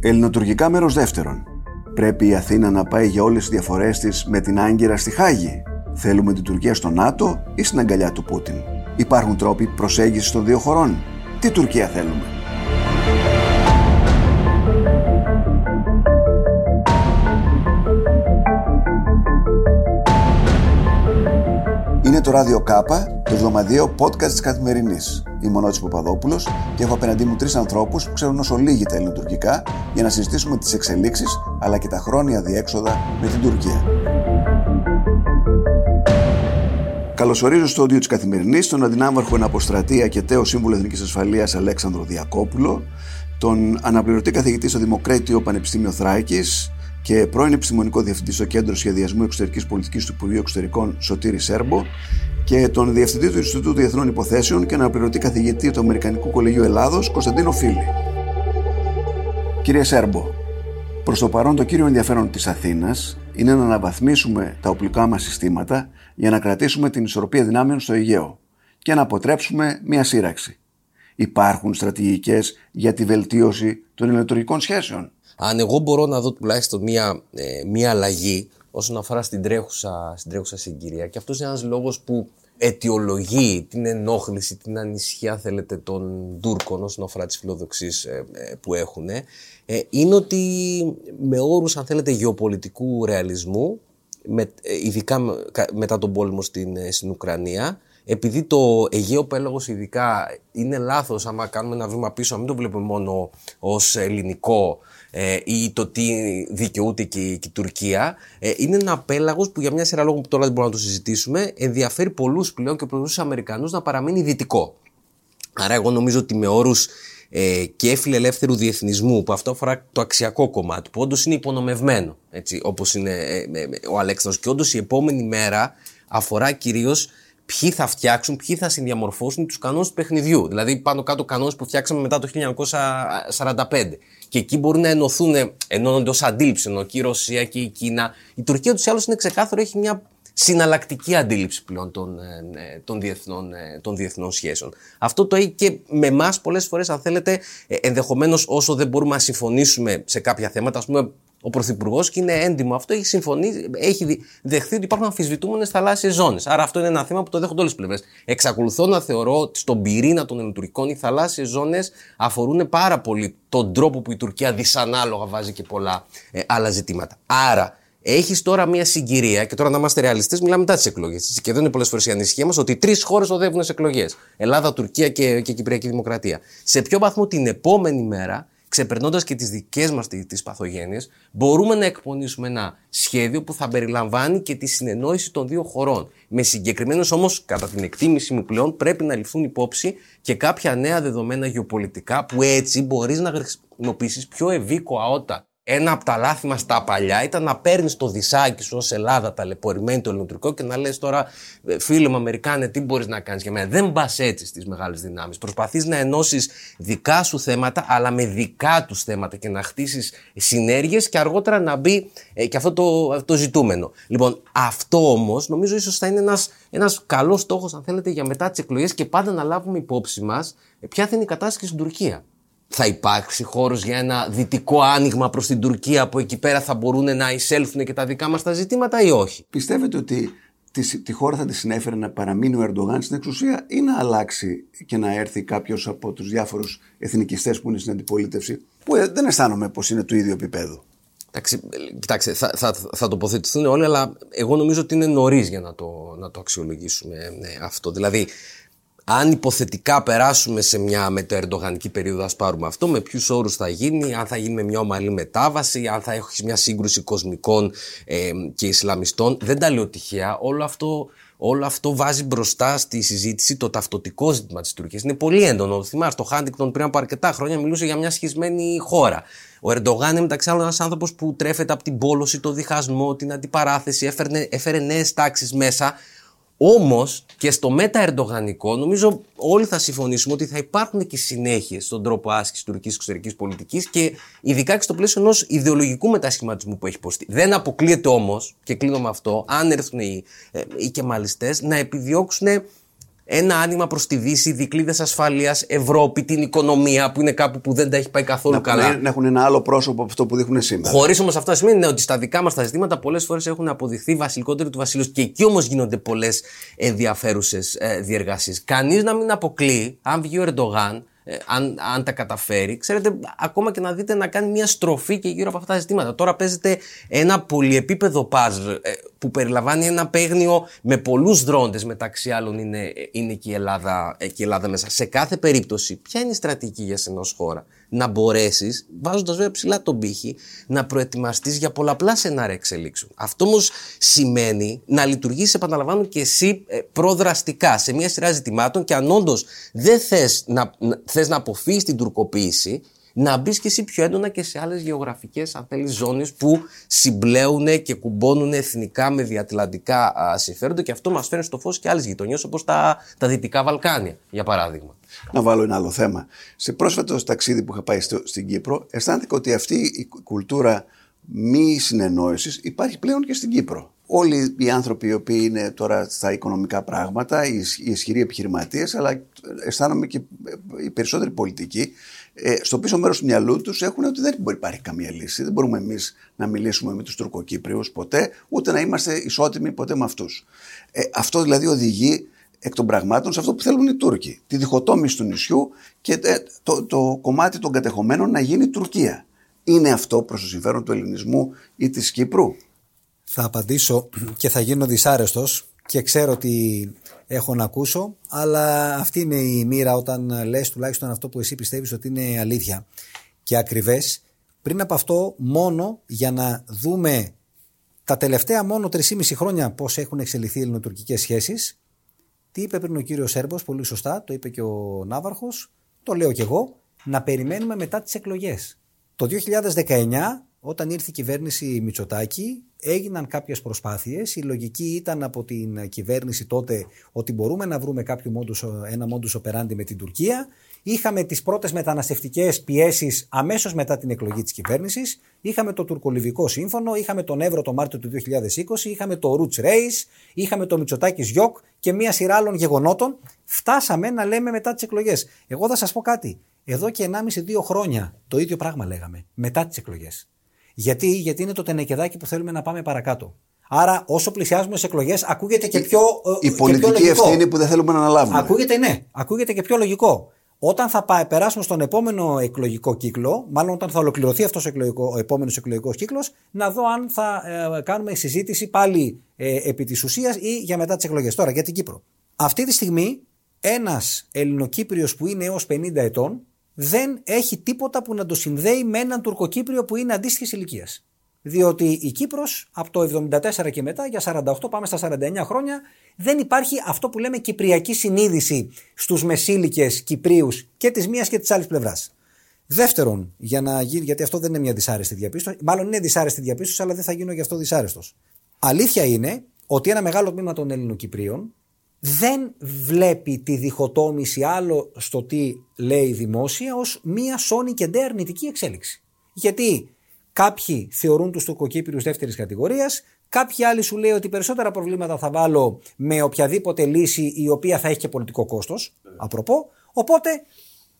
Ελληνοτουρκικά μέρος δεύτερον. Πρέπει η Αθήνα να πάει για όλες τις διαφορές της με την Άγκυρα στη Χάγη. Θέλουμε την Τουρκία στο ΝΑΤΟ ή στην αγκαλιά του Πούτιν. Υπάρχουν τρόποι προσέγγισης των δύο χωρών. Τι Τουρκία θέλουμε; Το ράδιο Κάπα, το εβδομαδιαίο podcast της καθημερινής. Είμαι ο Νότσης Παπαδόπουλος και έχω απέναντί μου τρεις ανθρώπους που ξέρουν όσο λίγοι τα ελληνοτουρκικά για να συζητήσουμε τις εξελίξεις αλλά και τα χρόνια διέξοδα με την Τουρκία. Καλωσορίζω στο όντιο της Καθημερινής τον αντινάμαρχο εναποστρατεία και τέο σύμβουλο Εθνικής Ασφαλείας Αλέξανδρο Διακόπουλο, τον αναπληρωτή καθηγητή στο Δημοκράτιο Πανεπιστήμιο Θράκης και πρώην επιστημονικό διευθυντή στο Κέντρο Σχεδιασμού Εξωτερικής Πολιτικής του Υπουργείου Εξωτερικών Σωτήρη Σέρμπο και τον διευθυντή του Ινστιτούτου Διεθνών Υποθέσεων και αναπληρωτή καθηγητή του Αμερικανικού Κολεγίου Ελλάδος Κωνσταντίνο Φίλη. Κύριε Σέρμπο, προς το παρόν το κύριο ενδιαφέρον της Αθήνας είναι να αναβαθμίσουμε τα οπλικά μας συστήματα για να κρατήσουμε την ισορροπία δυνάμεων στο Αιγαίο και να αποτρέψουμε μια σύραξη. Υπάρχουν στρατηγικές για τη βελτίωση των ηλεκτρονικών σχέσεων. Αν εγώ μπορώ να δω τουλάχιστον μία, ε, μία αλλαγή όσον αφορά στην τρέχουσα, στην τρέχουσα συγκυρία και αυτός είναι ένας λόγος που αιτιολογεί την ενόχληση, την ανησυχία θέλετε των Τούρκων όσον αφορά τις φιλοδοξίες ε, ε, που έχουν ε, είναι ότι με όρους αν θέλετε γεωπολιτικού ρεαλισμού με, ειδικά μετά τον πόλεμο στην, στην Ουκρανία επειδή το Αιγαίο Πέλαγος ειδικά είναι λάθος άμα κάνουμε ένα βήμα πίσω, να μην το βλέπουμε μόνο ως ελληνικό ε, ή το τι δικαιούται και, η Τουρκία, ε, είναι ένα πέλαγος που για μια σειρά λόγων που τώρα δεν μπορούμε να το συζητήσουμε, ενδιαφέρει πολλούς πλέον και πολλούς Αμερικανούς να παραμείνει δυτικό. Άρα εγώ νομίζω ότι με όρους ε, και φιλελεύθερου διεθνισμού, που αυτό αφορά το αξιακό κομμάτι, που όντως είναι υπονομευμένο, έτσι, όπως είναι ε, ο Αλέξανδρος, και όντως η επόμενη μέρα αφορά κυρίως ποιοι θα φτιάξουν, ποιοι θα συνδιαμορφώσουν τους κανόνες του παιχνιδιού. Δηλαδή, πάνω κάτω κανόνες που φτιάξαμε μετά το 1945. Και εκεί μπορεί να ενωθούν, ενώνονται ως αντίληψη, ενώ και η Ρωσία και η Κίνα. Η Τουρκία του άλλου είναι ξεκάθαρο, έχει μια συναλλακτική αντίληψη πλέον των, ε, ε, των, διεθνών, ε, των διεθνών σχέσεων. Αυτό το έχει και με εμάς πολλές φορές, αν θέλετε, ενδεχομένως όσο δεν μπορούμε να συμφωνήσουμε σε κάποια θέματα, ας πούμε, ο Πρωθυπουργός και είναι έντιμο αυτό, έχει συμφωνήσει, έχει δεχθεί ότι υπάρχουν αμφισβητούμενες θαλάσσιες ζώνες. Άρα αυτό είναι ένα θέμα που το δέχονται όλες τις πλευρές. Εξακολουθώ να θεωρώ ότι στον πυρήνα των ελληνοτουρκικών οι θαλάσσιες ζώνες αφορούν πάρα πολύ τον τρόπο που η Τουρκία δυσανάλογα βάζει και πολλά ε, άλλα ζητήματα. Άρα έχεις τώρα μια συγκυρία, και τώρα να είμαστε ρεαλιστές, μιλάμε μετά τις εκλογές. Και εδώ είναι πολλές φορές η ανησυχία μας ότι τρεις χώρες οδεύουν σε εκλογές. Ελλάδα, Τουρκία και, και Κυπριακή Δημοκρατία. Σε ποιο βαθμό την επόμενη μέρα ξεπερνώντας και τις δικές μας τις παθογένειες, μπορούμε να εκπονήσουμε ένα σχέδιο που θα περιλαμβάνει και τη συνεννόηση των δύο χωρών. Με συγκεκριμένου όμως, κατά την εκτίμηση μου πλέον, πρέπει να ληφθούν υπόψη και κάποια νέα δεδομένα γεωπολιτικά που έτσι μπορείς να χρησιμοποιήσεις πιο ευήκοα όταν ένα από τα λάθη μας τα παλιά ήταν να παίρνεις το δισάκι σου ως Ελλάδα ταλαιπωρημένη το ελληνικό και να λες τώρα, «Ε, φίλε μου Αμερικάνε, τι μπορείς να κάνεις για μένα. Δεν πα έτσι στις μεγάλες δυνάμεις. Προσπαθείς να ενώσεις δικά σου θέματα, αλλά με δικά τους θέματα και να χτίσεις συνέργειες και αργότερα να μπει ε, και αυτό το, το ζητούμενο. Λοιπόν, αυτό όμως νομίζω ίσως θα είναι ένας ένας καλός στόχος, αν θέλετε, για μετά τις εκλογές και πάντα να λάβουμε υπόψη μας ε, ποια θα είναι η κατάσταση στην Τουρκία θα υπάρξει χώρος για ένα δυτικό άνοιγμα προς την Τουρκία που εκεί πέρα θα μπορούν να εισέλθουν και τα δικά μας τα ζητήματα ή όχι; Πιστεύετε ότι τη, τη χώρα θα τη συνέφερε να παραμείνει ο Ερντογάν στην εξουσία ή να αλλάξει και να έρθει κάποιος από τους διάφορους εθνικιστές που είναι στην αντιπολίτευση που ε, δεν αισθάνομαι πως είναι του ίδιου επίπεδου; Κοιτάξτε, θα, θα, θα τοποθετηθούν όλοι, αλλά εγώ νομίζω ότι είναι νωρίς για να το, να το αξιολογήσουμε ναι, αυτό. Δηλαδή, αν υποθετικά περάσουμε σε μια μετοερντογανική περίοδο, ας πάρουμε αυτό, με ποιους όρους θα γίνει, αν θα γίνει με μια ομαλή μετάβαση, αν θα έχεις μια σύγκρουση κοσμικών ε, και Ισλαμιστών. Δεν τα λέω τυχαία. Όλο αυτό, όλο αυτό βάζει μπροστά στη συζήτηση το ταυτοτικό ζήτημα της Τουρκίας. Είναι πολύ έντονο. Θυμάστε, το Χάντικτον πριν από αρκετά χρόνια μιλούσε για μια σχισμένη χώρα. Ο Ερντογάν είναι μεταξύ άλλων ένας άνθρωπος που τρέφεται από την πόλωση, το διχασμό, την αντιπαράθεση, έφερε, έφερε νέες τάξεις μέσα Όμως και στο μετα-ερντογανικό, νομίζω όλοι θα συμφωνήσουμε ότι θα υπάρχουν και συνέχειες στον τρόπο άσκησης τουρκικής εξωτερικής πολιτικής και ειδικά και στο πλαίσιο ενός ιδεολογικού μετασχηματισμού που έχει υποστεί. Δεν αποκλείεται όμως, και κλείνω με αυτό, αν έρθουν οι, ε, οι κεμαλιστές, να επιδιώξουν ένα άνοιγμα προς τη Δύση, δικλείδες ασφαλεία, Ευρώπη, την οικονομία που είναι κάπου που δεν τα έχει πάει καθόλου να, καλά. Να έχουν ένα άλλο πρόσωπο από αυτό που δείχνουν σήμερα. Χωρίς όμως αυτό να σημαίνει ότι στα δικά μας τα ζητήματα πολλές φορές έχουν αποδειχθεί βασιλικότεροι του βασιλείου και εκεί όμως γίνονται πολλές ενδιαφέρουσες ε, διεργασίε. Κανείς να μην αποκλεί, αν βγει ο Ερντογάν, ε, αν, αν τα καταφέρει, ξέρετε, ακόμα και να δείτε να κάνει μια στροφή και γύρω από αυτά τα ζητήματα. Τώρα παίζεται ένα πολυεπίπεδο παζλ ε, που περιλαμβάνει ένα παίγνιο με πολλούς δρόντες, μεταξύ άλλων είναι, είναι και, η Ελλάδα, ε, και η Ελλάδα μέσα. Σε κάθε περίπτωση, ποια είναι η στρατηγική για σένα ως χώρα, να μπορέσεις, βάζοντας βέβαια ψηλά τον πύχη, να προετοιμαστείς για πολλαπλά σενάρια εξελίξεων. Αυτό όμως σημαίνει να λειτουργήσει, επαναλαμβάνω, και εσύ προδραστικά σε μια σειρά ζητημάτων και αν όντως δεν θες να, θες να αποφύγεις την τουρκοποίηση, να μπεις και εσύ πιο έντονα και σε άλλες γεωγραφικές, αν θέλεις, ζώνες που συμπλέουν και κουμπώνουν εθνικά με διατλαντικά συμφέροντα και αυτό μας φέρνει στο φως και άλλες γειτονιές όπως τα, τα Δυτικά Βαλκάνια, για παράδειγμα. Να βάλω ένα άλλο θέμα. Σε πρόσφατο ταξίδι που είχα πάει στο, στην Κύπρο, αισθάνθηκα ότι αυτή η κουλτούρα μη συνεννόησης υπάρχει πλέον και στην Κύπρο. Όλοι οι άνθρωποι οι οποίοι είναι τώρα στα οικονομικά πράγματα, οι ισχυροί επιχειρηματίες, αλλά αισθάνομαι και οι περισσότεροι πολιτικοί, ε, στο πίσω μέρος του μυαλού τους έχουν ότι δεν μπορεί να υπάρχει καμία λύση. Δεν μπορούμε εμείς να μιλήσουμε με τους Τουρκοκύπριους ποτέ, ούτε να είμαστε ισότιμοι ποτέ με αυτούς. Ε, αυτό δηλαδή οδηγεί εκ των πραγμάτων σε αυτό που θέλουν οι Τούρκοι. Τη διχοτόμηση του νησιού και ε, το, το κομμάτι των κατεχομένων να γίνει Τουρκία. Είναι αυτό προς το συμφέρον του ελληνισμού ή της Κύπρου; Θα απαντήσω και θα γίνω δυσάρεστος και ξέρω ότι έχω να ακούσω, αλλά αυτή είναι η μοίρα όταν λες τουλάχιστον αυτό που εσύ πιστεύεις ότι είναι αλήθεια και ακριβές. Πριν από αυτό, μόνο για να δούμε τα τελευταία μόνο 3,5 χρόνια πώς έχουν εξελιχθεί οι ελληνοτουρκικές σχέσεις, τι είπε πριν ο κύριος Σέρμπος, πολύ σωστά, το είπε και ο Ναύαρχος, το λέω και εγώ, να περιμένουμε μετά τις εκλογές. Το 2019, όταν ήρθε η κυβέρνηση Μητσοτάκη, έγιναν κάποιες προσπάθειες. Η λογική ήταν από την κυβέρνηση τότε ότι μπορούμε να βρούμε κάποιο μόντους, ένα μόντους operandi με την Τουρκία. Είχαμε τις πρώτες μεταναστευτικές πιέσεις αμέσως μετά την εκλογή της κυβέρνησης. Είχαμε το τουρκολιβικό σύμφωνο, είχαμε τον Εύρο το Μάρτιο του 2020, είχαμε το Roots Race, είχαμε το Μητσοτάκης Γιοκ και μία σειρά άλλων γεγονότων. Φτάσαμε να λέμε μετά τις εκλογές. Εγώ θα σας πω κάτι. Εδώ και 1,5-2 χρόνια το ίδιο πράγμα λέγαμε μετά τις εκλογές. Γιατί, γιατί είναι το τενεκεδάκι που θέλουμε να πάμε παρακάτω. Άρα, όσο πλησιάζουμε στις εκλογές, ακούγεται και πιο. Η, η πολιτική πιο ευθύνη που δεν θέλουμε να αναλάβουμε. Ακούγεται, ναι, ακούγεται και πιο λογικό. Όταν θα πάει, περάσουμε στον επόμενο εκλογικό κύκλο, μάλλον όταν θα ολοκληρωθεί αυτός ο, ο επόμενος εκλογικός κύκλος, να δω αν θα ε, κάνουμε συζήτηση πάλι ε, επί της ουσίας ή για μετά τις εκλογές. Τώρα, για την Κύπρο. Αυτή τη στιγμή, ένας Ελληνοκύπριος που είναι έως 50 ετών δεν έχει τίποτα που να το συνδέει με έναν Τουρκοκύπριο που είναι αντίστοιχης ηλικίας. Διότι η Κύπρος από το 74 και μετά, για 48 πάμε στα 49 χρόνια, δεν υπάρχει αυτό που λέμε κυπριακή συνείδηση στους μεσήλικες Κυπρίους και της μίας και της άλλης πλευράς. Δεύτερον, για να γίνει, γιατί αυτό δεν είναι μια δυσάρεστη διαπίστωση, μάλλον είναι δυσάρεστη διαπίστωση, αλλά δεν θα γίνω γι' αυτό δυσάρεστος. Αλήθεια είναι ότι ένα μεγάλο τμήμα των Ελληνοκυπρίων δεν βλέπει τη διχοτόμηση άλλο στο τι λέει δημόσια ως μία σώνη και ντε αρνητική εξέλιξη. Γιατί κάποιοι θεωρούν τους τουρκοκύπριους δεύτερης κατηγορίας, κάποιοι άλλοι σου λέει ότι περισσότερα προβλήματα θα βάλω με οποιαδήποτε λύση η οποία θα έχει και πολιτικό κόστος, απροπό, οπότε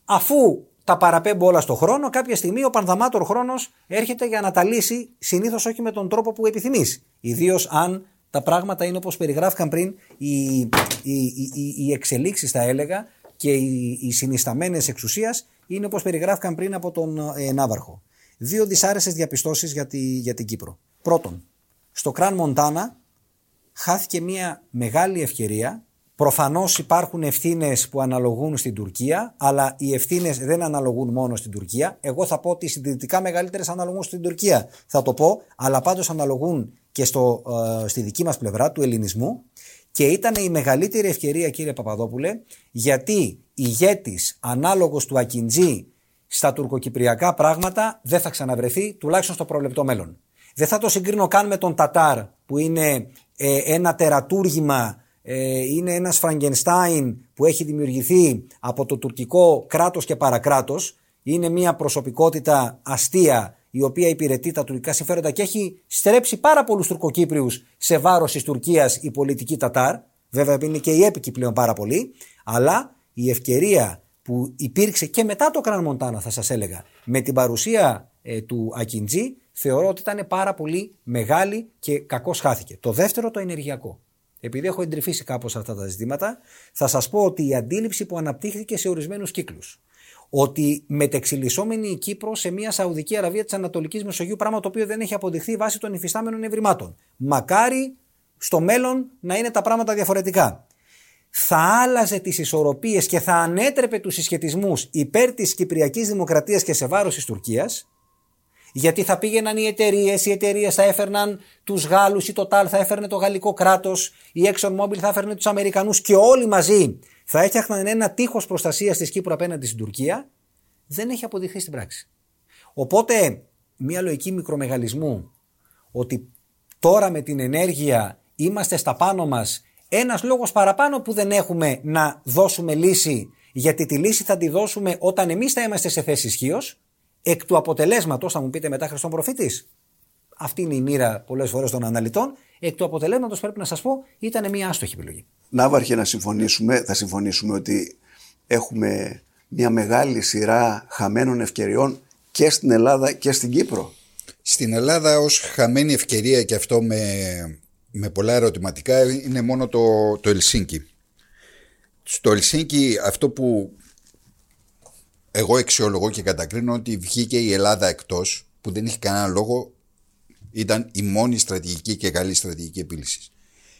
αφού τα παραπέμπω όλα στο χρόνο, κάποια στιγμή ο πανδαμάτορ χρόνος έρχεται για να τα λύσει συνήθως όχι με τον τρόπο που επιθυμείς. Ιδίως αν τα πράγματα είναι όπως περιγράφηκαν πριν, οι, οι, οι, οι εξελίξεις θα έλεγα και οι, οι συνισταμένες εξουσίας είναι όπως περιγράφηκαν πριν από τον ε, Ναύαρχο. Δύο δυσάρεστες διαπιστώσεις για, τη, για την Κύπρο. Πρώτον, στο Κραν Μοντάνα χάθηκε μια μεγάλη ευκαιρία. Προφανώς υπάρχουν ευθύνες που αναλογούν στην Τουρκία, αλλά οι ευθύνες δεν αναλογούν μόνο στην Τουρκία. Εγώ θα πω ότι συντηρητικά μεγαλύτερες αναλογούν στην Τουρκία. Θα το πω, αλλά πάντως αναλογούν και στο, ε, στη δική μας πλευρά του ελληνισμού και ήταν η μεγαλύτερη ευκαιρία κύριε Παπαδόπουλε γιατί ηγέτης ανάλογος του Ακιντζή στα τουρκοκυπριακά πράγματα δεν θα ξαναβρεθεί τουλάχιστον στο προβλεπτό μέλλον. Δεν θα το συγκρίνω καν με τον Τατάρ που είναι ε, ένα τερατούργημα, ε, είναι ένας Φραγκενστάιν που έχει δημιουργηθεί από το τουρκικό κράτος και παρακράτος. Είναι μια προσωπικότητα αστεία η οποία υπηρετεί τα τουρκικά συμφέροντα και έχει στρέψει πάρα πολλούς Τουρκοκύπριους σε βάρος της Τουρκίας η πολιτική Τατάρ. Βέβαια είναι και οι έπικοι πλέον πάρα πολύ. Αλλά η ευκαιρία που υπήρξε και μετά το Κραν Μοντάνα, θα σας έλεγα, με την παρουσία ε, του Ακιντζή, θεωρώ ότι ήταν πάρα πολύ μεγάλη και κακώς χάθηκε. Το δεύτερο, το ενεργειακό. Επειδή έχω εντρυφήσει κάπως αυτά τα ζητήματα, θα σας πω ότι η αντίληψη που αναπτύχθηκε σε ορισμένους κύκλους. Ότι μετεξελισσόμενη η Κύπρος σε μια Σαουδική Αραβία της Ανατολικής Μεσογείου, πράγμα το οποίο δεν έχει αποδειχθεί βάσει των υφιστάμενων ευρημάτων. Μακάρι στο μέλλον να είναι τα πράγματα διαφορετικά. Θα άλλαζε τις ισορροπίες και θα ανέτρεπε τους συσχετισμούς υπέρ της Κυπριακής Δημοκρατίας και σε βάρος της Τουρκίας, γιατί θα πήγαιναν οι εταιρείες, οι εταιρείες θα έφερναν τους Γάλλους ή το ΤΑΛ θα έφερνε το γαλλικό κράτος, η ExxonMobil θα έφερνε τους Αμερικανούς και όλοι μαζί θα έφτιαχναν ένα τείχος προστασίας της Κύπρου απέναντι στην Τουρκία, δεν έχει αποδειχθεί στην πράξη. Οπότε, μια λογική μικρομεγαλισμού ότι τώρα με την ενέργεια είμαστε στα πάνω μας, ένας λόγος παραπάνω που δεν έχουμε να δώσουμε λύση, γιατί τη λύση θα τη δώσουμε όταν εμείς θα είμαστε σε θέση ισχύως, εκ του αποτελέσματος, θα μου πείτε μετά Χριστόν Προφήτης, αυτή είναι η μοίρα πολλές φορές των αναλυτών. Εκ του αποτελέσματος, πρέπει να σας πω, ήταν μια άστοχη επιλογή. Ναύαρχε να συμφωνήσουμε, θα συμφωνήσουμε ότι έχουμε μια μεγάλη σειρά χαμένων ευκαιριών και στην Ελλάδα και στην Κύπρο. Στην Ελλάδα ως χαμένη ευκαιρία και αυτό με, με πολλά ερωτηματικά είναι μόνο το, το Ελσίνκι. Στο Ελσίνκι αυτό που εγώ αξιολογώ και κατακρίνω ότι βγήκε η Ελλάδα εκτός που δεν είχε κανένα λόγο ήταν η μόνη στρατηγική και καλή στρατηγική επίλυσης.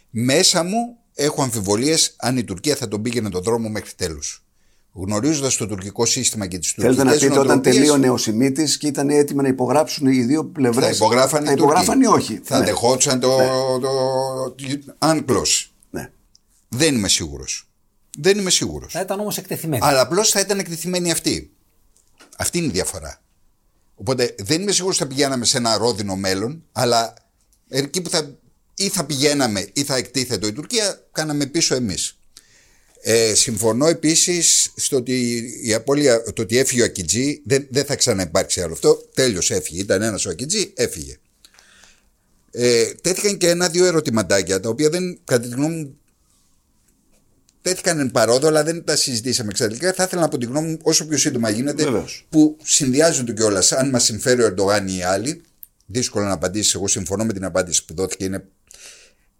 Μέσα μου έχω αμφιβολίες αν η Τουρκία θα τον πήγαινε τον δρόμο μέχρι τέλους. Γνωρίζοντας το τουρκικό σύστημα και τις τουρκικέ Θέλετε να πείτε όταν τελείωνε ο Σιμίτης και ήταν έτοιμοι να υπογράψουν οι δύο πλευρές. Θα υπογράφαν θα υπογράφαν ή όχι; Θα ναι. δεχόντουσαν το, ναι. το, Ναι. Δεν είμαι σίγουρος. Δεν είμαι σίγουρος. Θα ήταν όμως εκτεθειμένοι. Αλλά απλώς θα ήταν εκτεθειμένοι αυτοί. Αυτή είναι η διαφορά. Οπότε δεν είμαι σίγουρος ότι θα πηγαίναμε σε ένα ρόδινο μέλλον, αλλά εκεί που θα ή θα πηγαίναμε ή θα εκτίθετο η Τουρκία, κάναμε πίσω εμείς. Ε, συμφωνώ επίσης στο ότι η απώλεια, το ότι έφυγε ο Ακιτζή δεν, δεν θα ξαναυπάρξει άλλο αυτό. Τέλειω έφυγε. Ήταν ένας ο Ακιτζή, έφυγε. Ε, τέθηκαν και ένα-δύο ερωτηματάκια τα οποία δεν, κατά τη γνώμη μου, τέθηκαν εν παρόδο, αλλά δεν τα συζητήσαμε εξαντλητικά. Θα ήθελα από τη γνώμη μου, όσο πιο σύντομα γίνεται, Βεβαίως. που συνδυάζονται κιόλας. Αν μας συμφέρει ο Ερντογάν ή οι άλλοι, δύσκολο να απαντήσεις. Εγώ συμφωνώ με την απάντηση που δόθηκε. Είναι...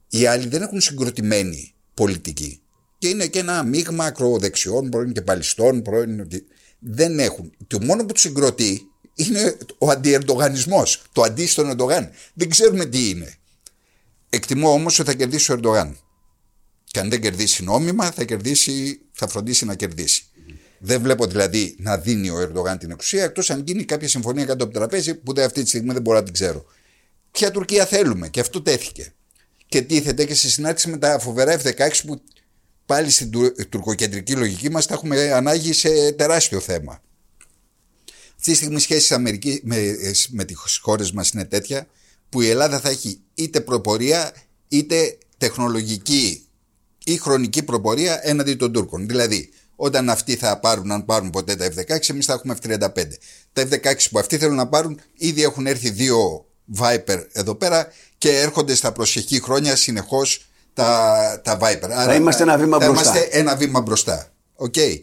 Οι άλλοι δεν έχουν συγκροτημένη πολιτική. Και είναι και ένα μείγμα ακροδεξιών, πρώην και παλιστών, πρώην. Δεν έχουν. Το μόνο που τους συγκροτεί είναι ο αντιερντογανισμός. Το αντί στον Ερντογάν. Δεν ξέρουμε τι είναι. Εκτιμώ όμως ότι θα κερδίσει ο Ερντογάν. Και αν δεν κερδίσει νόμιμα, θα, κερδίσει, θα φροντίσει να κερδίσει. Δεν βλέπω δηλαδή να δίνει ο Ερντογάν την εξουσία, εκτός αν γίνει κάποια συμφωνία κάτω από το τραπέζι, που αυτή τη στιγμή δεν μπορώ να την ξέρω. Ποια Τουρκία θέλουμε, και αυτό τέθηκε. Και τίθεται και σε συνάντηση με τα φοβερά F-16 που πάλι στην τουρκοκεντρική λογική μας τα έχουμε ανάγκη σε τεράστιο θέμα. Αυτή τη στιγμή η σχέση με, με τις χώρες μας είναι τέτοια που η Ελλάδα θα έχει είτε προπορία είτε τεχνολογική ή χρονική προπορία έναντι των Τούρκων. Δηλαδή, όταν αυτοί θα πάρουν, αν πάρουν ποτέ τα F-16, εμείς θα έχουμε F-35. Τα F-16 που αυτοί θέλουν να πάρουν, ήδη έχουν έρθει δύο Viper εδώ πέρα και έρχονται στα προσεχή χρόνια συνεχώς τα, τα Viper. Θα είμαστε ένα βήμα θα μπροστά. Είμαστε ένα βήμα μπροστά. Okay.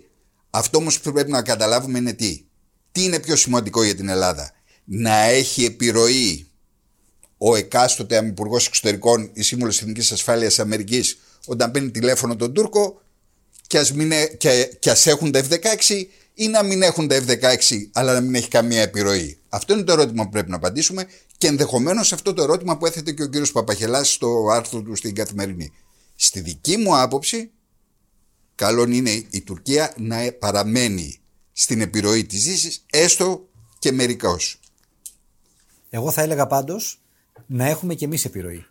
Αυτό όμως που πρέπει να καταλάβουμε είναι τι. Τι είναι πιο σημαντικό για την Ελλάδα. Να έχει επιρροή ο εκάστοτε Υπουργό Εξωτερικών ή Σύμβουλος Εθνικής Ασφάλειας Αμερικής όταν παίρνει τηλέφωνο τον Τούρκο και ας, μην, ε- και, και ας έχουν τα F-16 ή να μην έχουν τα F-16 αλλά να μην έχει καμία επιρροή. Αυτό είναι το ερώτημα που πρέπει να απαντήσουμε και ενδεχομένως αυτό το ερώτημα που έθετε και ο κύριος Παπαχελάς στο άρθρο του στην Καθημερινή. Στη δική μου άποψη, καλό είναι η Τουρκία να παραμένει στην επιρροή της Δύσης, έστω και μερικώς. Εγώ θα έλεγα πάντως να έχουμε και εμείς επιρροή.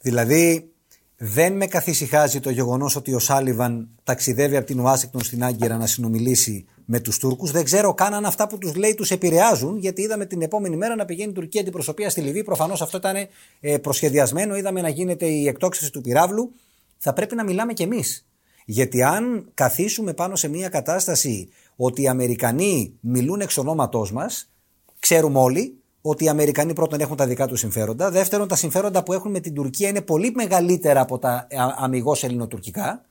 Δηλαδή δεν με καθησυχάζει το γεγονός ότι ο Σάλιβαν ταξιδεύει από την Ουάσιγκτον στην Άγκυρα να συνομιλήσει με τους Τούρκους. Δεν ξέρω καν αν αυτά που τους λέει τους επηρεάζουν, γιατί είδαμε την επόμενη μέρα να πηγαίνει η τουρκική αντιπροσωπεία στη Λιβύη. Προφανώς αυτό ήταν ε, προσχεδιασμένο. Είδαμε να γίνεται η εκτόξευση του πυράβλου. Θα πρέπει να μιλάμε κι εμείς. Γιατί αν καθίσουμε πάνω σε μια κατάσταση ότι οι Αμερικανοί μιλούν εξ ονόματός μας, ξέρουμε όλοι ότι οι Αμερικανοί πρώτον έχουν τα δικά τους συμφέροντα. Δεύτερον, τα συμφέροντα που έχουν με την Τουρκία είναι πολύ μεγαλύτερα από τα αμυγός ελληνοτουρκικά.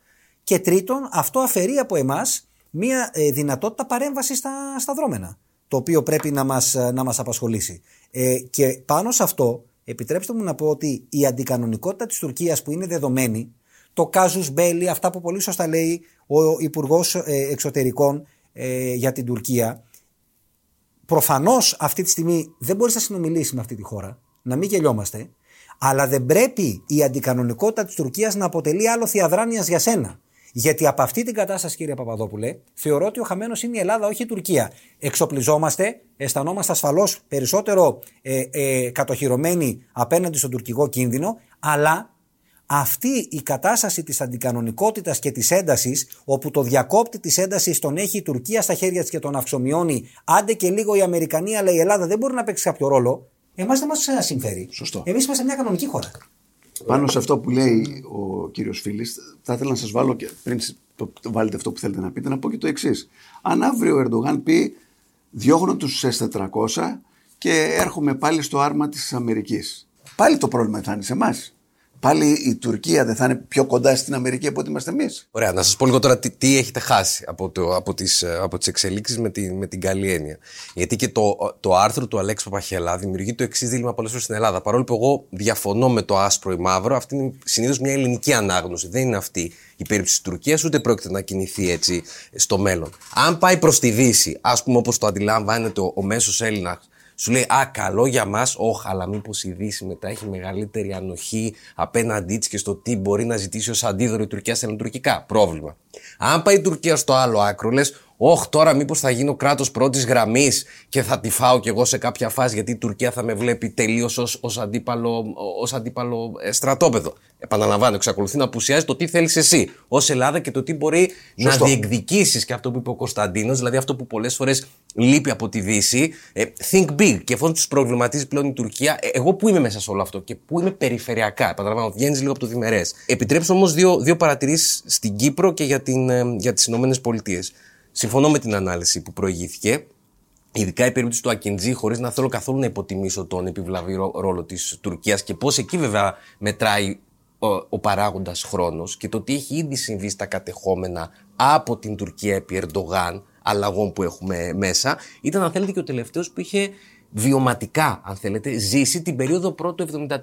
Και τρίτον, αυτό αφαιρεί από εμάς μία ε, δυνατότητα παρέμβασης στα, στα δρόμενα. Το οποίο πρέπει να μας να μας απασχολήσει. Ε, και πάνω σε αυτό, επιτρέψτε μου να πω ότι η αντικανονικότητα της Τουρκίας που είναι δεδομένη, το κάζους μπέλι, αυτά που πολύ σωστά λέει ο Υπουργός ε, Εξωτερικών ε, για την Τουρκία, Προφανώς αυτή τη στιγμή δεν μπορείς να συνομιλήσεις με αυτή τη χώρα, να μην γελιόμαστε, αλλά δεν πρέπει η αντικανονικότητα της Τουρκίας να αποτελεί άλλο θεαδράνεια για σένα. Γιατί από αυτή την κατάσταση, κύριε Παπαδόπουλε, θεωρώ ότι ο χαμένος είναι η Ελλάδα, όχι η Τουρκία. Εξοπλιζόμαστε, αισθανόμαστε ασφαλώς περισσότερο ε, ε, κατοχυρωμένοι απέναντι στον τουρκικό κίνδυνο, αλλά αυτή η κατάσταση της αντικανονικότητας και της έντασης, όπου το διακόπτη της έντασης τον έχει η Τουρκία στα χέρια της και τον αυξομοιώνει, άντε και λίγο η Αμερικανοί, αλλά η Ελλάδα δεν μπορεί να παίξει κάποιο ρόλο, εμάς δεν μας συμφέρει. Σωστό. Εμείς είμαστε μια κανονική χώρα. Πάνω σε αυτό που λέει ο κύριος Φίλης, θα ήθελα να σας βάλω και πριν το, το βάλετε αυτό που θέλετε να πείτε, να πω και το εξής. Αν αύριο ο Ερντογάν πει διώχνω τους S400 και έρχομαι πάλι στο άρμα της Αμερικής. Πάλι το πρόβλημα θα είναι σε εμάς πάλι η Τουρκία δεν θα είναι πιο κοντά στην Αμερική από ό,τι είμαστε εμείς. Ωραία, να σας πω λίγο τώρα τι, τι έχετε χάσει από, το, από τις από τις εξελίξεις με, τη, με την καλή έννοια. Γιατί και το, το άρθρο του Αλέξη Παπαχέλα δημιουργεί το εξής δίλημα πολλές φορές στην Ελλάδα. Παρόλο που εγώ διαφωνώ με το άσπρο ή μαύρο, αυτή είναι συνήθως μια ελληνική ανάγνωση. Δεν είναι αυτή η περίπτωση της Τουρκίας, ούτε πρόκειται να κινηθεί έτσι στο μέλλον. Αν πάει προς τη Δύση, ας πούμε όπως το αντιλαμβάνεται ο, ο μέσος Έλληνας σου λέει Α, καλό για μας, όχι, αλλά μήπως η Δύση μετά έχει μεγαλύτερη ανοχή απέναντί της και στο τι μπορεί να ζητήσει ως αντίδωρο η Τουρκία στα τουρκικά. Πρόβλημα. Αν πάει η Τουρκία στο άλλο άκρο, λες, Όχι, τώρα μήπως θα γίνω κράτος πρώτης γραμμής και θα τη φάω κι εγώ σε κάποια φάση γιατί η Τουρκία θα με βλέπει τελείως ως αντίπαλο, ως αντίπαλο ε, στρατόπεδο. Επαναλαμβάνω, εξακολουθεί να απουσιάζει το τι θέλεις εσύ ως Ελλάδα και το τι μπορεί Σωστό. να διεκδικήσεις και αυτό που είπε ο Κωνσταντίνος, δηλαδή αυτό που πολλές φορές λείπει από τη Δύση. Ε, think big. Και εφόσον τους προβληματίζει πλέον η Τουρκία, ε, εγώ που είμαι μέσα σε όλο αυτό και που είμαι περιφερειακά, επαναλαμβάνω, βγαίνεις λίγο από το διμερές. Επιτρέψτε όμως δύο, δύο παρατηρήσεις στην Κύπρο και για, την, ε, για τις Ηνωμένες Πολιτείες. Συμφωνώ με την ανάλυση που προηγήθηκε. Ειδικά η περίπτωση του Ακιντζή, χωρίς να θέλω καθόλου να υποτιμήσω τον επιβλαβή ρόλο της Τουρκίας και πώς εκεί βέβαια μετράει ο, ο παράγοντας χρόνος και το τι έχει ήδη συμβεί στα κατεχόμενα από την Τουρκία επί Ερντογάν, αλλαγών που έχουμε μέσα, ήταν αν θέλετε και ο τελευταίος που είχε βιωματικά, αν θέλετε, ζήσει την περίοδο πρώτου 74.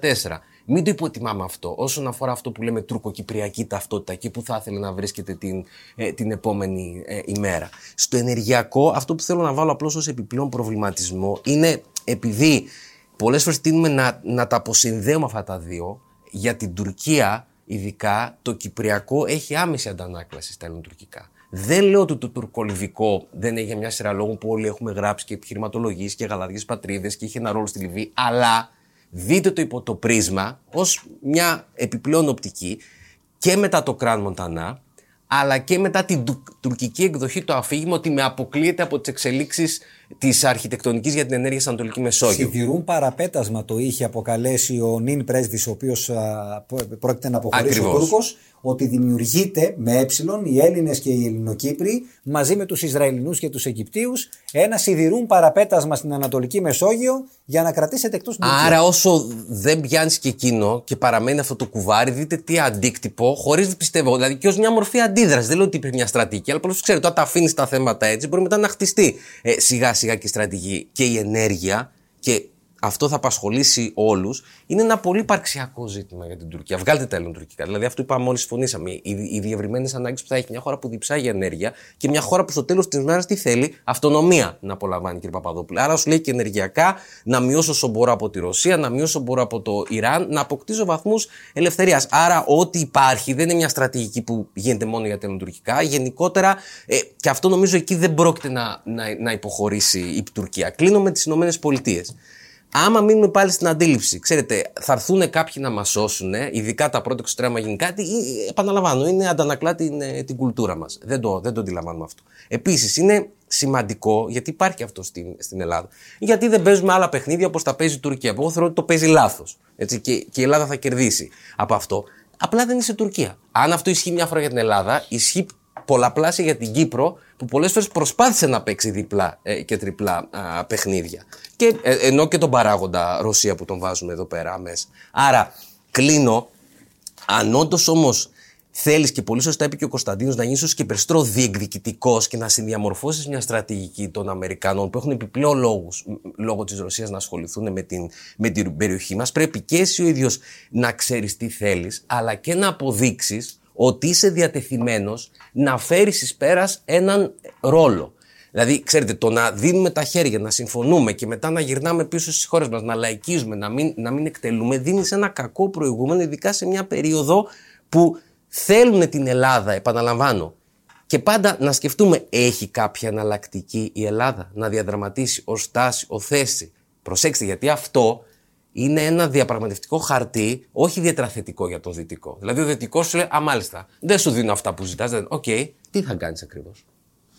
Μην το υποτιμάμε αυτό όσον αφορά αυτό που λέμε τουρκοκυπριακή ταυτότητα, εκεί που θα ήθελε να βρίσκεται την, ε, την επόμενη ε, ημέρα. Στο ενεργειακό, αυτό που θέλω να βάλω απλώς ως επιπλέον προβληματισμό είναι επειδή πολλές φορές τείνουμε να, να τα αποσυνδέουμε αυτά τα δύο, για την Τουρκία ειδικά το κυπριακό έχει άμεση αντανάκλαση στα ελληνοτουρκικά. Δεν λέω ότι το τουρκολιβικό δεν έχει μια σειρά λόγων που όλοι έχουμε γράψει και επιχειρηματολογήσει και γαλαδιέ πατρίδες και είχε ένα ρόλο στη Λιβύη, αλλά δείτε το υπό το πρίσμα ως μια επιπλέον οπτική και μετά το Κράν Μοντανά, αλλά και μετά την τουρκική εκδοχή το αφήγημα ότι με αποκλείεται από τις εξελίξεις της αρχιτεκτονικής για την ενέργεια στην Ανατολικής Μεσόγειο. Σιδηρούν παραπέτασμα το είχε αποκαλέσει ο νυν πρέσβης, ο οποίος πρόκειται να αποχωρήσει ο Τούρκος, ότι δημιουργείται με ε οι Έλληνες και οι Ελληνοκύπροι μαζί με τους Ισραηλινούς και τους Αιγυπτίους ένα σιδηρούν παραπέτασμα στην Ανατολική Μεσόγειο για να κρατήσετε εκτός του. Άρα, όσο δεν πιάνεις και εκείνο και παραμένει αυτό το κουβάρι, δείτε τι αντίκτυπο, χωρίς να πιστεύω, δηλαδή και ως μια μορφή αντίδρασης. Δεν λέω ότι υπάρχει μια στρατηγική, αλλά πολλές ξέρετε, όταν τα αφήνεις τα θέματα έτσι, μπορεί μετά να χτιστεί ε, σιγά σιγά και η στρατηγική και η ενέργεια και αυτό θα απασχολήσει όλους, είναι ένα πολύ υπαρξιακό ζήτημα για την Τουρκία. Βγάλτε τα ελληνοτουρκικά. Δηλαδή, αυτό είπαμε μόλις συμφωνήσαμε. Οι, οι διευρυμένες ανάγκες που θα έχει μια χώρα που διψάγει ενέργεια και μια χώρα που στο τέλος της μέρας τι θέλει, αυτονομία να απολαμβάνει, κύριε Παπαδόπουλο. Άρα, σου λέει και ενεργειακά να μειώσω όσο μπορώ από τη Ρωσία, να μειώσω όσο μπορώ από το Ιράν, να αποκτήσω βαθμούς ελευθερίας. Άρα, ό,τι υπάρχει δεν είναι μια στρατηγική που γίνεται μόνο για τα ελληνοτουρκικά. Γενικότερα, ε, και αυτό νομίζω εκεί δεν πρόκειται να, να, να υποχωρήσει η Τουρκία. Κλείνω με τις Ηνωμένες Πολιτείες. Άμα μείνουμε πάλι στην αντίληψη, ξέρετε, θα έρθουν κάποιοι να μας σώσουν, ειδικά τα πρώτα εξωτερικά γίνει κάτι, επαναλαμβάνω, είναι αντανακλά την, ε, την κουλτούρα μας. Δεν το, δεν το αντιλαμβάνουμε αυτό. Επίσης, είναι σημαντικό, γιατί υπάρχει αυτό στην, στην Ελλάδα, γιατί δεν παίζουμε άλλα παιχνίδια όπως τα παίζει η Τουρκία. Εγώ θεωρώ ότι το παίζει λάθος. Και, και η Ελλάδα θα κερδίσει από αυτό. Απλά δεν είσαι Τουρκία. Αν αυτό ισχύει μια φορά για την Ελλάδα, ισχύει πολλαπλάσια για την Κύπρο που πολλές φορές προσπάθησε να παίξει διπλά ε, και τριπλά α, παιχνίδια. Και, ε, ενώ και τον παράγοντα Ρωσία που τον βάζουμε εδώ πέρα μέσα. Άρα κλείνω, αν όντως όμως θέλεις και πολύ σωστά είπε και ο Κωνσταντίνος να γίνεις και περισσότερο διεκδικητικός και να συνδιαμορφώσεις μια στρατηγική των Αμερικανών που έχουν επιπλέον λόγους λόγω της Ρωσίας να ασχοληθούν με την, με την περιοχή μας. Πρέπει και εσύ ο ίδιος να ξέρεις τι θέλεις, αλλά και να αποδείξεις ότι είσαι διατεθειμένος να φέρει εις πέρας έναν ρόλο. Δηλαδή, ξέρετε, το να δίνουμε τα χέρια, να συμφωνούμε και μετά να γυρνάμε πίσω στις χώρες μας, να λαϊκίζουμε, να μην, να μην εκτελούμε, δίνει ένα κακό προηγούμενο, ειδικά σε μια περίοδο που θέλουν την Ελλάδα, επαναλαμβάνω. Και πάντα να σκεφτούμε, έχει κάποια εναλλακτική η Ελλάδα να διαδραματίσει ω τάση, ω θέση. Προσέξτε, γιατί αυτό είναι ένα διαπραγματευτικό χαρτί, όχι ιδιαίτερα θετικό για τον Δυτικό. Δηλαδή, ο Δυτικός σου λέει, Α, μάλιστα, δεν σου δίνω αυτά που ζητάς. OK, okay, τι θα κάνεις ακριβώς;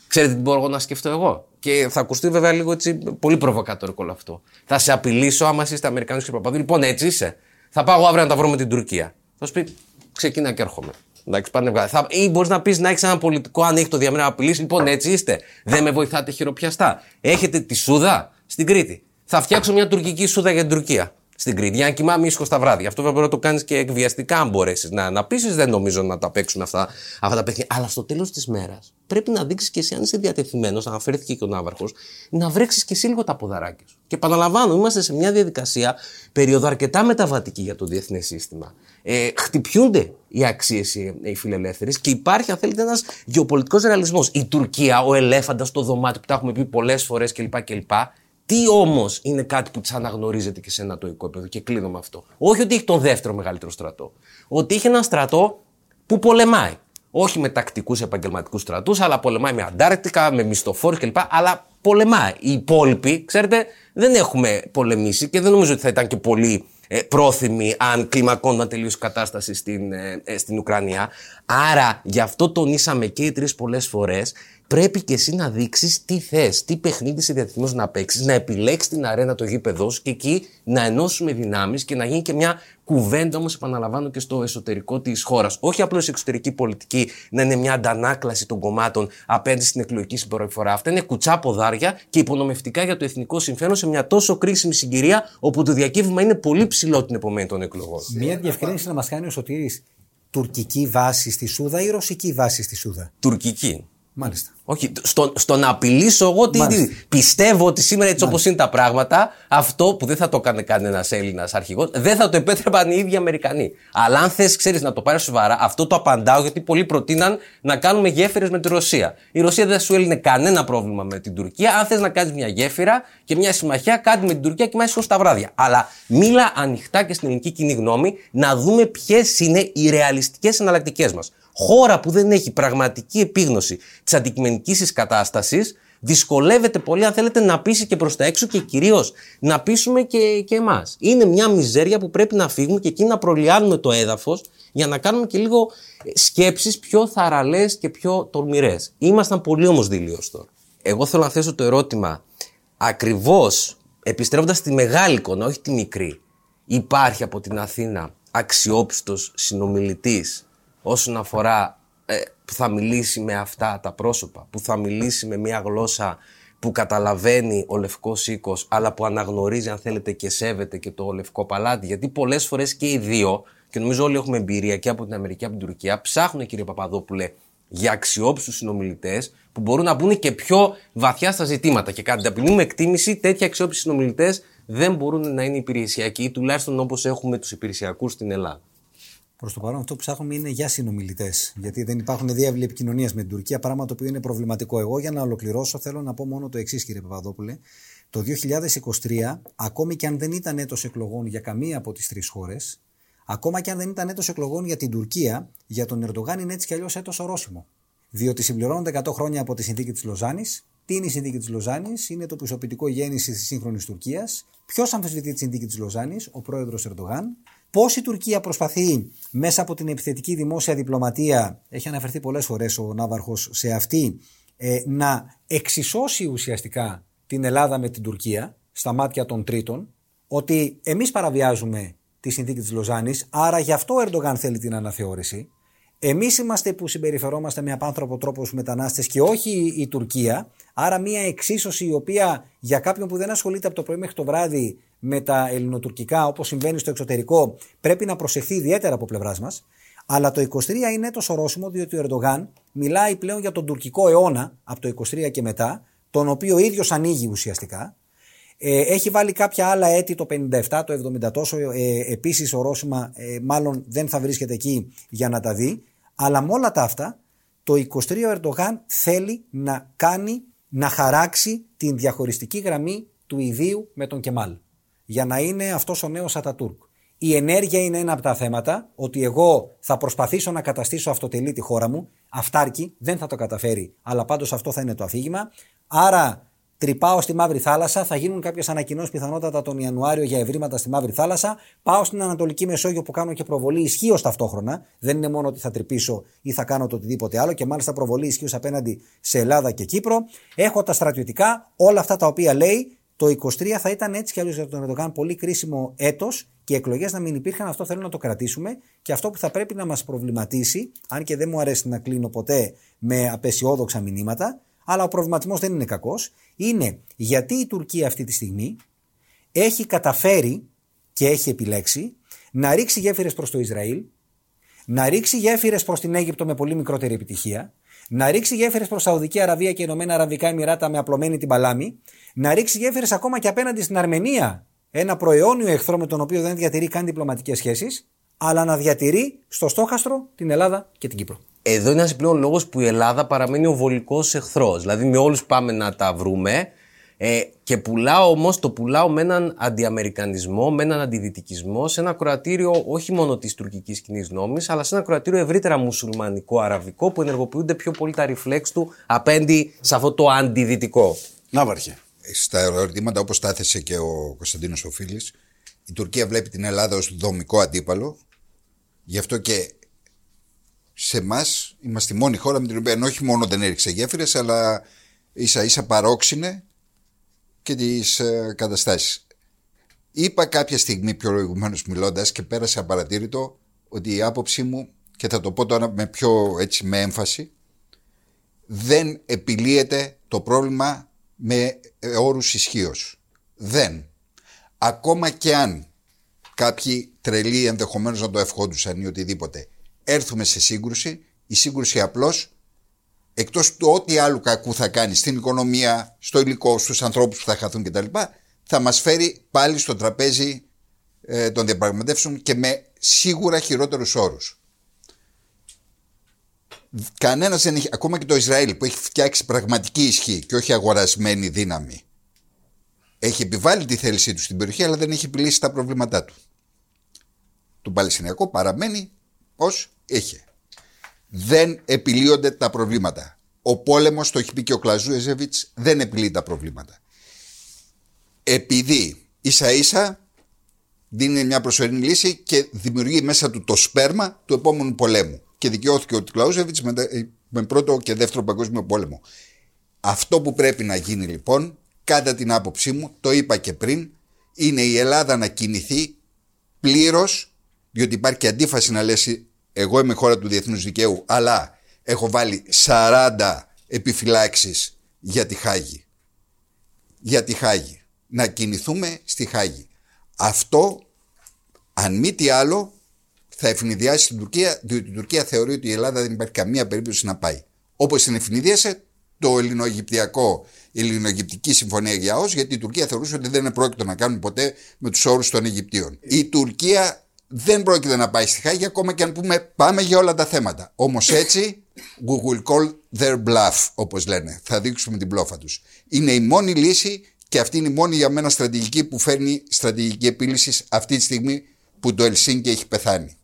Ξέρετε τι μπορώ να σκεφτώ εγώ; Και θα ακουστεί βέβαια λίγο έτσι πολύ προβοκατόρικο όλο αυτό. Θα σε απειλήσω άμα είστε Αμερικάνου και Παπαδού. Λοιπόν, έτσι είσαι. Θα πάω αύριο να τα βρω με την Τουρκία. Θα σου πει, ξεκινά και έρχομαι. Εντάξει, πάνε θα, ή μπορείς να πεις να έχεις ένα πολιτικό, αν έχει το διαμέρισμα να απειλήσει. Λοιπόν, έτσι είστε. Δεν με βοηθάτε χειροπιαστά. Έχετε τη Σούδα στην Κρήτη. Θα φτιάξω μια τουρκική Σούδα για την Τουρκία στην Κρήτη. Για να κοιμάμαι ήσυχος τα βράδια. Αυτό βέβαια μπορεί να το κάνεις και εκβιαστικά, αν μπορέσεις να αναπτύσσει. Δεν νομίζω να τα παίξουν αυτά, αυτά τα παιχνίδια. Αλλά στο τέλος της μέρας πρέπει να δείξεις και εσύ, αν είσαι διατεθειμένος, αναφέρθηκε και ο Ναύαρχος, να βρέξεις και εσύ λίγο τα ποδαράκια σου. Και επαναλαμβάνω, είμαστε σε μια διαδικασία περίοδο αρκετά μεταβατική για το διεθνές σύστημα. Ε, χτυπιούνται οι αξίες οι φιλελεύθερες και υπάρχει, αν θέλετε, ένας γεωπολιτικός ρεαλισμός. Η Τουρκία, ο ελέφαντας στο δωμάτιο που τα έχουμε πει πολλές φορές κλπ. Τι όμως είναι κάτι που τη αναγνωρίζεται και σε ένα τοϊκό επίπεδο, και κλείνω με αυτό. Όχι ότι έχει τον δεύτερο μεγαλύτερο στρατό. Ότι είχε ένα στρατό που πολεμάει. Όχι με τακτικούς επαγγελματικούς στρατούς, αλλά πολεμάει με Αντάρτικα, με μισθοφόρους κλπ. Αλλά πολεμάει. Οι υπόλοιποι, ξέρετε, δεν έχουμε πολεμήσει και δεν νομίζω ότι θα ήταν και πολύ ε, πρόθυμοι αν κλιμακώνταν τελείω κατάσταση στην, ε, ε, στην Ουκρανία. Άρα, γι' αυτό τονίσαμε και οι τρεις πολλές φορές πρέπει και εσύ να δείξεις τι θες, τι παιχνίδι είσαι διαθετημένο να παίξεις, να επιλέξεις την αρένα το γήπεδο σου και εκεί να ενώσουμε δυνάμεις και να γίνει και μια κουβέντα όμως, επαναλαμβάνω, και στο εσωτερικό της χώρας. Όχι απλώς η εξωτερική πολιτική να είναι μια αντανάκλαση των κομμάτων απέναντι στην εκλογική συμπεριφορά. Αυτά είναι κουτσά ποδάρια και υπονομευτικά για το εθνικό συμφέρον σε μια τόσο κρίσιμη συγκυρία όπου το διακύβημα είναι πολύ ψηλό την επομένη των εκλογών. Μια διευκρίνηση να μας κάνει ο Σωτήρης τουρκική βάση στη Σούδα ή ρωσική βάση στη Σούδα; Τουρκική. Μάλιστα. Όχι, στο, στο να απειλήσω εγώ τι, πιστεύω ότι σήμερα έτσι όπως είναι τα πράγματα, αυτό που δεν θα το έκανε κανένας Έλληνας αρχηγός, δεν θα το επέτρεπαν οι ίδιοι Αμερικανοί. Αλλά αν θες, ξέρεις να το πάρεις σοβαρά, αυτό το απαντάω γιατί πολλοί προτείναν να κάνουμε γέφυρες με τη Ρωσία. Η Ρωσία δεν σου έλυνε κανένα πρόβλημα με την Τουρκία. Αν θες να κάνεις μια γέφυρα και μια συμμαχία, κάτι με την Τουρκία και μέσα στα βράδια. Αλλά μίλα ανοιχτά και στην ελληνική κοινή γνώμη να δούμε ποιες είναι οι ρεαλιστικές εναλλακτικές μας χώρα που δεν έχει πραγματική επίγνωση της αντικειμενικής της κατάστασης, δυσκολεύεται πολύ, αν θέλετε, να πείσει και προς τα έξω και κυρίως να πείσουμε και, και εμάς. Είναι μια μιζέρια που πρέπει να φύγουμε και εκεί να προλιάνουμε το έδαφος για να κάνουμε και λίγο σκέψεις πιο θαραλές και πιο τολμηρές. Ήμασταν πολύ όμω δηλίω τώρα. Εγώ θέλω να θέσω το ερώτημα ακριβώς επιστρέφοντας στη μεγάλη εικόνα, όχι τη μικρή. Υπάρχει από την Αθήνα αξιόπιστος συνομιλητής όσον αφορά ε, που θα μιλήσει με αυτά τα πρόσωπα, που θα μιλήσει με μια γλώσσα που καταλαβαίνει ο λευκός οίκος, αλλά που αναγνωρίζει, αν θέλετε, και σέβεται και το λευκό παλάτι. Γιατί πολλές φορές και οι δύο, και νομίζω όλοι έχουμε εμπειρία και από την Αμερική και από την Τουρκία, ψάχνουν, κύριε Παπαδόπουλε, για αξιόπιστους συνομιλητές που μπορούν να μπουν και πιο βαθιά στα ζητήματα. Και κατά την ταπεινή μου εκτίμηση, τέτοιοι αξιόπιστοι συνομιλητές δεν μπορούν να είναι υπηρεσιακοί, ή τουλάχιστον όπως έχουμε τους υπηρεσιακούς στην Ελλάδα. Προς το παρόν, αυτό που ψάχνουμε είναι για συνομιλητές. Γιατί δεν υπάρχουν διάβλη επικοινωνίας με την Τουρκία, πράγμα το οποίο είναι προβληματικό. Εγώ, για να ολοκληρώσω, θέλω να πω μόνο το εξής, κύριε Παπαδόπουλε. Το 2023, ακόμη και αν δεν ήταν έτος εκλογών για καμία από τις τρεις χώρες, ακόμα και αν δεν ήταν έτος εκλογών για την Τουρκία, για τον Ερντογάν είναι έτσι κι αλλιώς έτος ορόσημο. Διότι συμπληρώνονται 100 χρόνια από τη συνθήκη της Λοζάνης. Τι είναι η συνθήκη της Λοζάνης, είναι το πιστοποιητικό γέννηση της σύγχρονης Τουρκίας. Ποιος αμφισβητεί τη συνθήκη της Λοζάνης, ο πρόεδρος Ερντογάν. Πώς η Τουρκία προσπαθεί μέσα από την επιθετική δημόσια διπλωματία, έχει αναφερθεί πολλές φορές ο Ναύαρχος σε αυτή, ε, να εξισώσει ουσιαστικά την Ελλάδα με την Τουρκία στα μάτια των τρίτων, ότι εμείς παραβιάζουμε τη συνθήκη της Λοζάνης, άρα γι' αυτό ο Ερντογάν θέλει την αναθεώρηση. Εμείς είμαστε που συμπεριφερόμαστε με απάνθρωπο τρόπο στους μετανάστες και όχι η Τουρκία. Άρα, μια εξίσωση η οποία για κάποιον που δεν ασχολείται από το πρωί μέχρι το βράδυ με τα ελληνοτουρκικά, όπως συμβαίνει στο εξωτερικό, πρέπει να προσεχθεί ιδιαίτερα από πλευράς μας. Αλλά το 23 είναι έτο ορόσημο, διότι ο Ερντογάν μιλάει πλέον για τον τουρκικό αιώνα από το 23 και μετά, τον οποίο ο ίδιος ανοίγει ουσιαστικά. Ε, έχει βάλει κάποια άλλα έτη, το 57, το 70 τόσο, ε, επίσης ορόσημα, ε, μάλλον δεν θα βρίσκεται εκεί για να τα δει. Αλλά με όλα τα αυτά, το 23 ο Ερντογάν θέλει να κάνει, να χαράξει την διαχωριστική γραμμή του ιδίου με τον Κεμάλ. Για να είναι αυτός ο νέος Ατατούρκ. Η ενέργεια είναι ένα από τα θέματα, ότι εγώ θα προσπαθήσω να καταστήσω αυτοτελή τη χώρα μου, αυτάρκη, δεν θα το καταφέρει, αλλά πάντως αυτό θα είναι το αφήγημα. Άρα τρυπάω στη Μαύρη Θάλασσα, θα γίνουν κάποιες ανακοινώσεις πιθανότατα τον Ιανουάριο για ευρήματα στη Μαύρη Θάλασσα. Πάω στην Ανατολική Μεσόγειο που κάνω και προβολή ισχύως ταυτόχρονα. Δεν είναι μόνο ότι θα τρυπήσω ή θα κάνω το οτιδήποτε άλλο και μάλιστα προβολή ισχύως απέναντι σε Ελλάδα και Κύπρο. Έχω τα στρατιωτικά, όλα αυτά τα οποία λέει. Το 23 θα ήταν έτσι κι αλλιώς για τον Ερντογάν πολύ κρίσιμο έτος και εκλογές να μην υπήρχαν. Αυτό θέλω να το κρατήσουμε. Και αυτό που θα πρέπει να μας προβληματίσει, αν και δεν μου αρέσει να κλείνω ποτέ με απεσιόδοξα μηνύματα, αλλά ο προβληματισμός δεν είναι κακός, είναι γιατί η Τουρκία αυτή τη στιγμή έχει καταφέρει και έχει επιλέξει να ρίξει γέφυρες προς το Ισραήλ, να ρίξει γέφυρες προς την Αίγυπτο με πολύ μικρότερη επιτυχία, να ρίξει γέφυρες προς Σαουδική Αραβία και Ηνωμένα Αραβικά Εμμυράτα με απλωμένη την παλάμη, να ρίξει γέφυρες ακόμα και απέναντι στην Αρμενία, ένα προαιώνιο εχθρό με τον οποίο δεν διατηρεί καν διπλωματικές σχέσεις, αλλά να διατηρεί στο στόχαστρο την Ελλάδα και την Κύπρο. Εδώ είναι ένας πλέον λόγος που η Ελλάδα παραμένει ο βολικός εχθρός. Δηλαδή, με όλους πάμε να τα βρούμε. Ε, και πουλάω όμως, το πουλάω με έναν αντιαμερικανισμό, με έναν αντιδυτικισμό, σε ένα κροατήριο όχι μόνο της τουρκικής κοινής νόμης, αλλά σε ένα κροατήριο ευρύτερα μουσουλμανικό, αραβικό, που ενεργοποιούνται πιο πολύ τα ριφλέξ του απέναντι σε αυτό το αντιδυτικό. Ναύαρχε. Στα ερωτήματα, όπως τα έθεσε και ο Κωνσταντίνος Οφίλη, η Τουρκία βλέπει την Ελλάδα ως δομικό αντίπαλο. Γι' αυτό και σε εμάς είμαστε η μόνη χώρα με την οποία όχι μόνο δεν έριξε γέφυρες, αλλά ίσα ίσα παρόξυνε και τις ε, καταστάσεις. Είπα κάποια στιγμή πιο προηγουμένως μιλώντας και πέρασε απαρατήρητο ότι η άποψή μου, και θα το πω τώρα με πιο έτσι με έμφαση, δεν επιλύεται το πρόβλημα με όρους ισχύως. Δεν. Ακόμα και αν κάποιοι τρελοί ενδεχομένως να το ευχόντουσαν ή οτιδήποτε έρθουμε σε σύγκρουση, η σύγκρουση απλώς εκτός του ό,τι άλλου κακού θα κάνει στην οικονομία, στο υλικό, στους ανθρώπους που θα χαθούν κτλ. θα μας φέρει πάλι στο τραπέζι ε, των διαπραγματεύσεων και με σίγουρα χειρότερους όρους. Κανένας δεν έχει, ακόμα και το Ισραήλ που έχει φτιάξει πραγματική ισχύ και όχι αγορασμένη δύναμη, έχει επιβάλει τη θέλησή του στην περιοχή αλλά δεν έχει επιλύσει τα προβλήματά του. Το Παλαιστινιακό παραμένει ως είχε. Δεν επιλύονται τα προβλήματα. Ο πόλεμος, το έχει πει και ο Κλαζούεζεβιτς, δεν επιλύει τα προβλήματα. Επειδή ίσα ίσα δίνει μια προσωρινή λύση και δημιουργεί μέσα του το σπέρμα του επόμενου πολέμου. Και δικαιώθηκε ο Κλαούζεβιτ με, με πρώτο και δεύτερο παγκόσμιο πόλεμο. Αυτό που πρέπει να γίνει λοιπόν, κατά την άποψή μου, το είπα και πριν, είναι η Ελλάδα να κινηθεί πλήρως, διότι υπάρχει και αντίφαση να λέσει εγώ είμαι χώρα του διεθνούς δικαίου, αλλά έχω βάλει 40 επιφυλάξεις για τη Χάγη. Για τη Χάγη. Να κινηθούμε στη Χάγη. Αυτό, αν μη τι άλλο, θα ευνηδιάσει την Τουρκία, διότι η Τουρκία θεωρεί ότι η Ελλάδα δεν υπάρχει καμία περίπτωση να πάει. Όπως την ευνηδίασε το ελληνοαιγυπτιακό, η ελληνοαιγυπτική συμφωνία για ΟΣ, γιατί η Τουρκία θεωρούσε ότι δεν είναι πρόκειτο να κάνουν ποτέ με τους όρους των Αιγυπτίων. Η Τουρκία δεν πρόκειται να πάει στη Χάγη ακόμα και αν πούμε πάμε για όλα τα θέματα. Όμως έτσι, we will call their bluff, όπως λένε. Θα δείξουμε την πλόφα τους. Είναι η μόνη λύση και αυτή είναι η μόνη για μένα στρατηγική που φέρνει στρατηγική επίλυση αυτή τη στιγμή που το Ελσίνκι έχει πεθάνει.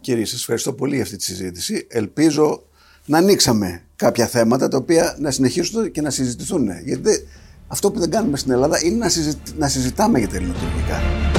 Κύριε, σας ευχαριστώ πολύ για αυτή τη συζήτηση. Ελπίζω να ανοίξαμε κάποια θέματα τα οποία να συνεχίσουν και να συζητηθούν. Γιατί αυτό που δεν κάνουμε στην Ελλάδα είναι να, συζητάμε για τα ελληνοτουρκικά.